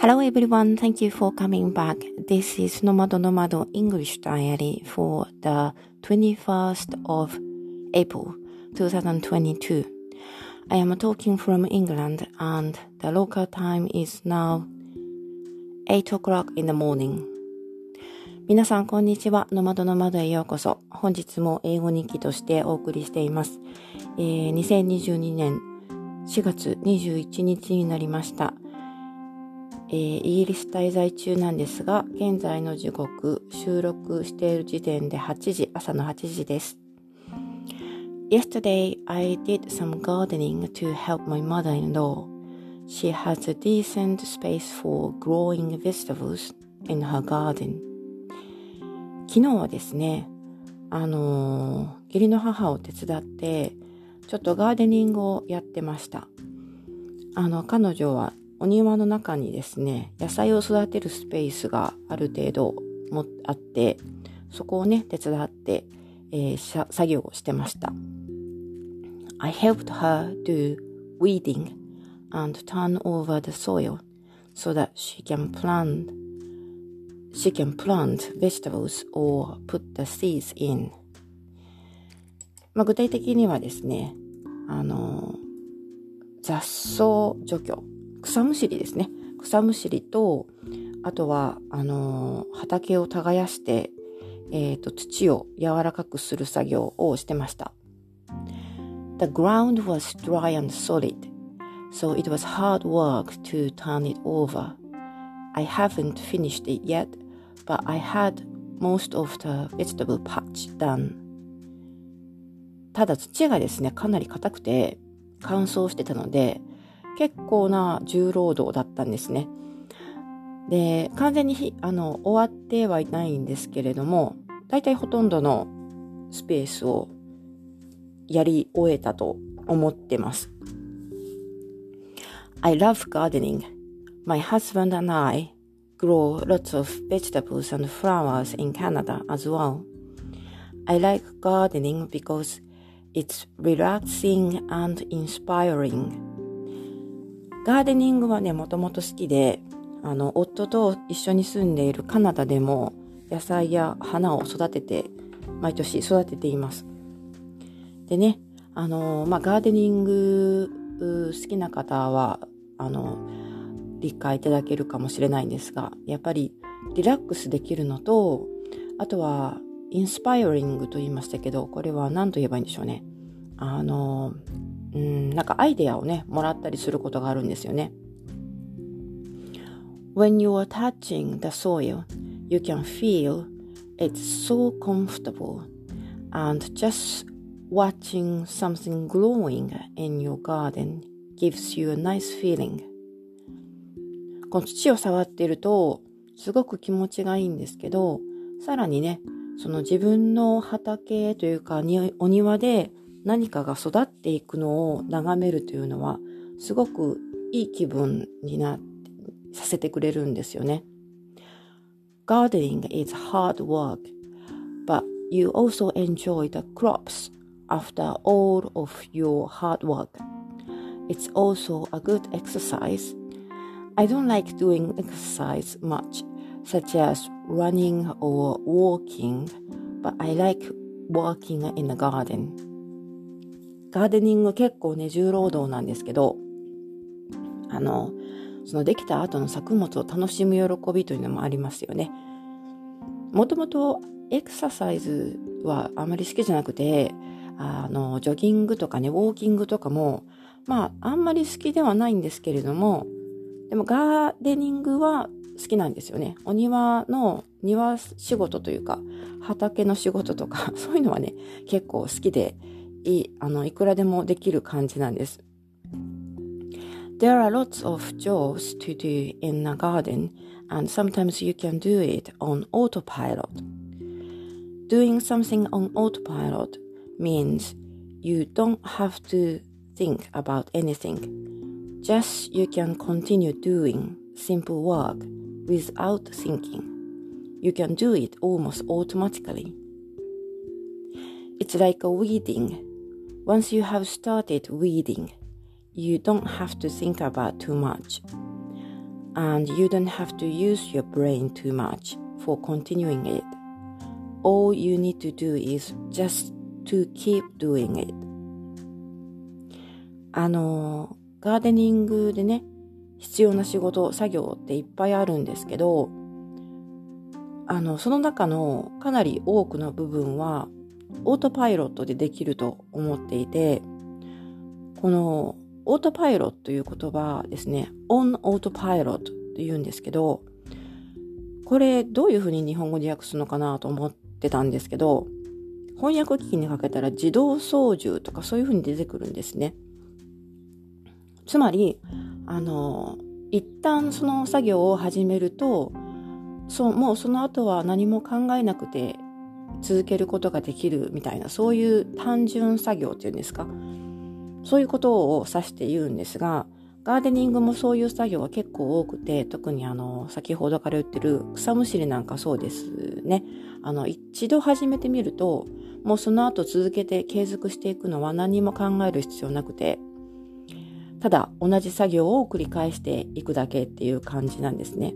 Hello everyone, thank you for coming back. This is Nomado Nomado English Diary for the 21st of April 2022. I am talking from England and the local time is now 8 o'clock in the morning. 皆さん、こんにちは。ノマドノマドへようこそ。本日も英語日記としてお送りしています。えー、2022年4月21日になりました。えー、イギリス滞在中なんですが、現在の時刻、収録している時点で8時、朝の8時です。Yesterday, I did some gardening to help my mother-in-law. She has a decent space for growing vegetables in her garden. 昨日はですね、あのー、義理の母を手伝って、ちょっとガーデニングをやってました。あの、彼女はお庭の中にですね、野菜を育てるスペースがある程度もあって、そこをね、手伝って、えー、作業をしてました。I helped her do weeding and turn over the soil so that she can plant she can plant vegetables or put the seeds in. まあ、具体的にはですね、あの、雑草除去、草むしりですね。草むしりと、あとは、あのー、畑を耕して、えっ、ー、と、土を柔らかくする作業をしてました。The ground was dry and solid, so it was hard work to turn it over. I haven't finished it yet, but I had most of the vegetable patch done. ただ土がですね、かなり硬くて乾燥してたので、結構な重労働だったんですね。で、完全にあの終わってはいないんですけれども、大体ほとんどのスペースをやり終えたと思ってます。I love gardening. My husband and I grow lots of vegetables and flowers in Canada as well. I like gardening because it's relaxing and inspiring. ガーデニングはね、もともと好きで、あの、夫と一緒に住んでいるカナダでも野菜や花を育てて、毎年育てています。でね、あの、まあ、ガーデニング好きな方は、あの、理解いただけるかもしれないんですが、やっぱりリラックスできるのと、あとはインスパイアリングと言いましたけど、これは何と言えばいいんでしょうね。あの、うん、なんかアイデアをね、もらったりすることがあるんですよね。When you are touching the soil, you can feel it's so comfortable and just watching something growing in your garden gives you a nice feeling. この土を触っていると、すごく気持ちがいいんですけど、さらにね、その自分の畑というかお庭で何かが育っていくのを眺めるというのは、すごくいい気分になさせてくれるんですよね。Gardening is hard work, but you also enjoy the crops after all of your hard work. It's also a good exercise I don't like doing exercise much, such as running or walking, but I like working in the garden. ガーデニング結構ね、重労働なんですけど、あの、そのできた後の作物を楽しむ喜びというのもありますよね。もともとエクササイズはあまり好きじゃなくて、あの、ジョギングとかね、ウォーキングとかも、まあ、あんまり好きではないんですけれども、でもガーデニングは好きなんですよね。お庭の庭仕事というか、畑の仕事とか、そういうのはね、結構好きで、いい、あの、いくらでもできる感じなんです。There are lots of jobs to do in a garden, and sometimes you can do it on autopilot. Doing something on autopilot means you don't have to think about anything. Just you can continue doing simple work without thinking. You can do it almost automatically. It's like a weeding. Once you have started weeding, you don't have to think about too much. and you don't have to use your brain too much for continuing it. All you need to do is just to keep doing it. あの、ガーデニングでね、必要な仕事、作業っていっぱいあるんですけど、あの、その中のかなり多くの部分は、オートパイロットでできると思っていて、このオートパイロットという言葉ですね、オンオートパイロットって言うんですけど、これどういうふうに日本語で訳すのかなと思ってたんですけど、翻訳機器にかけたら自動操縦とかそういうふうに出てくるんですね。つまり、あの、一旦その作業を始めると、そう、もうその後は何も考えなくて続けることができるみたいな、そういう単純作業っていうんですか？そういうことを指して言うんですが、ガーデニングもそういう作業が結構多くて、特にあの、先ほどから言ってる草むしりなんかそうですね。あの、一度始めてみると、もうその後続けて継続していくのは何も考える必要なくて、ただ同じ作業を繰り返していくだけっていう感じなんですね。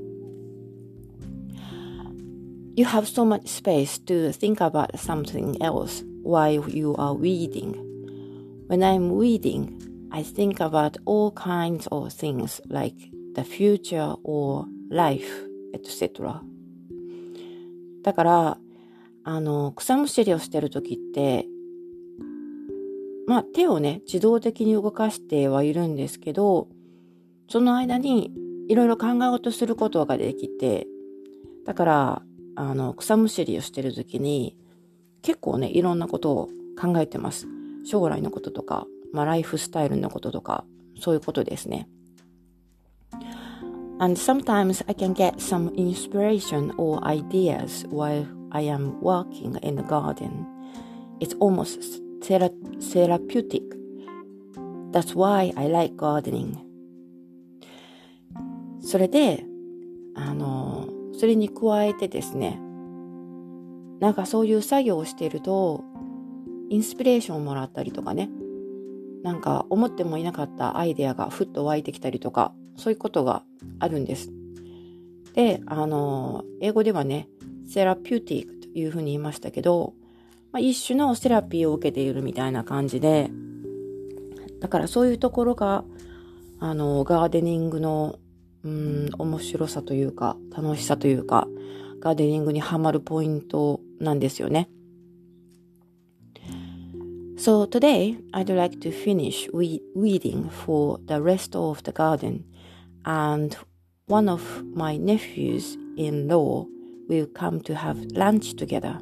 You have so much space to think about something else while you are reading. When I'm reading, I think about all kinds of things like the future or life, etc. だから、あの、草むしりをしてるときって、まあ手をね、自動的に動かしてはいるんですけど、その間にいろいろ考え事することができて、だから、あの、草むしりをしてる時に、結構ね、いろんなことを考えてます。将来のこととか、まあ、ライフスタイルのこととか、そういうことですね。And sometimes I can get some inspiration or ideas while I am working in the garden. It's almost thera therapeutic. That's why I like gardening. それで、あの、それに加えてですね、なんかそういう作業をしていると、インスピレーションをもらったりとかね、なんか思ってもいなかったアイデアがふっと湧いてきたりとか、そういうことがあるんです。で、あの、英語ではね、セラピューティックというふうに言いましたけど、まあ、一種のセラピーを受けているみたいな感じで、だからそういうところが、あの、ガーデニングのうん、面白さというか、楽しさというか、ガーデニングにハマるポイントなんですよね。So today, I'd like to finish weeding for the rest of the garden, and one of my nephews-in-law will come to have lunch together.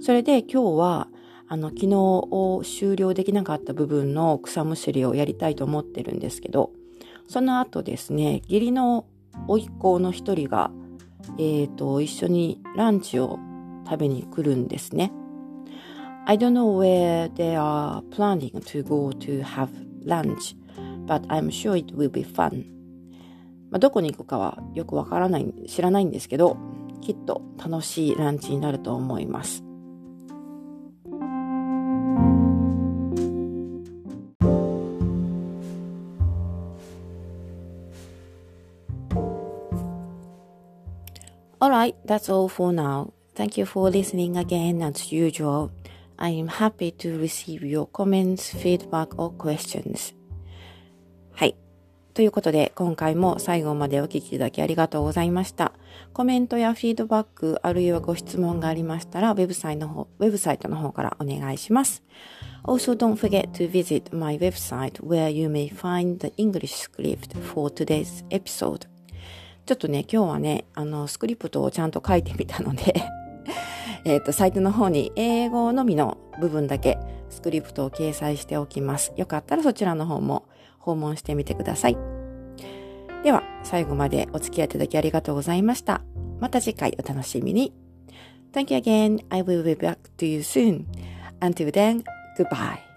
それで今日は、あの、昨日を終了できなかった部分の草むしりをやりたいと思ってるんですけど、その後ですね、義理の甥っ子の一人が、えっ、ー、と、一緒にランチを食べに来るんですね。I don't know where they are planning to go to have lunch, but I'm sure it will be fun. まあ、どこに行くかはよくわからない、知らないんですけど、きっと楽しいランチになると思います。Alright, that's all for now. Thank you for listening again as usual. I am happy to receive your comments, feedback or questions. はい。ということで、今回も最後までお聞きいただきありがとうございました。コメントやフィードバック、あるいはご質問がありましたら、ウェブサイトの方、ウェブサイトの方からお願いします。Also, don't forget to visit my website where you may find the English script for today's episode. ちょっとね、今日はね、あの、スクリプトをちゃんと書いてみたので えっと、サイトの方に英語のみの部分だけスクリプトを掲載しておきます。よかったらそちらの方も訪問してみてください。では、最後までお付き合いいただきありがとうございました。また次回お楽しみに。Thank you again. I will be back to you soon. Until then, goodbye.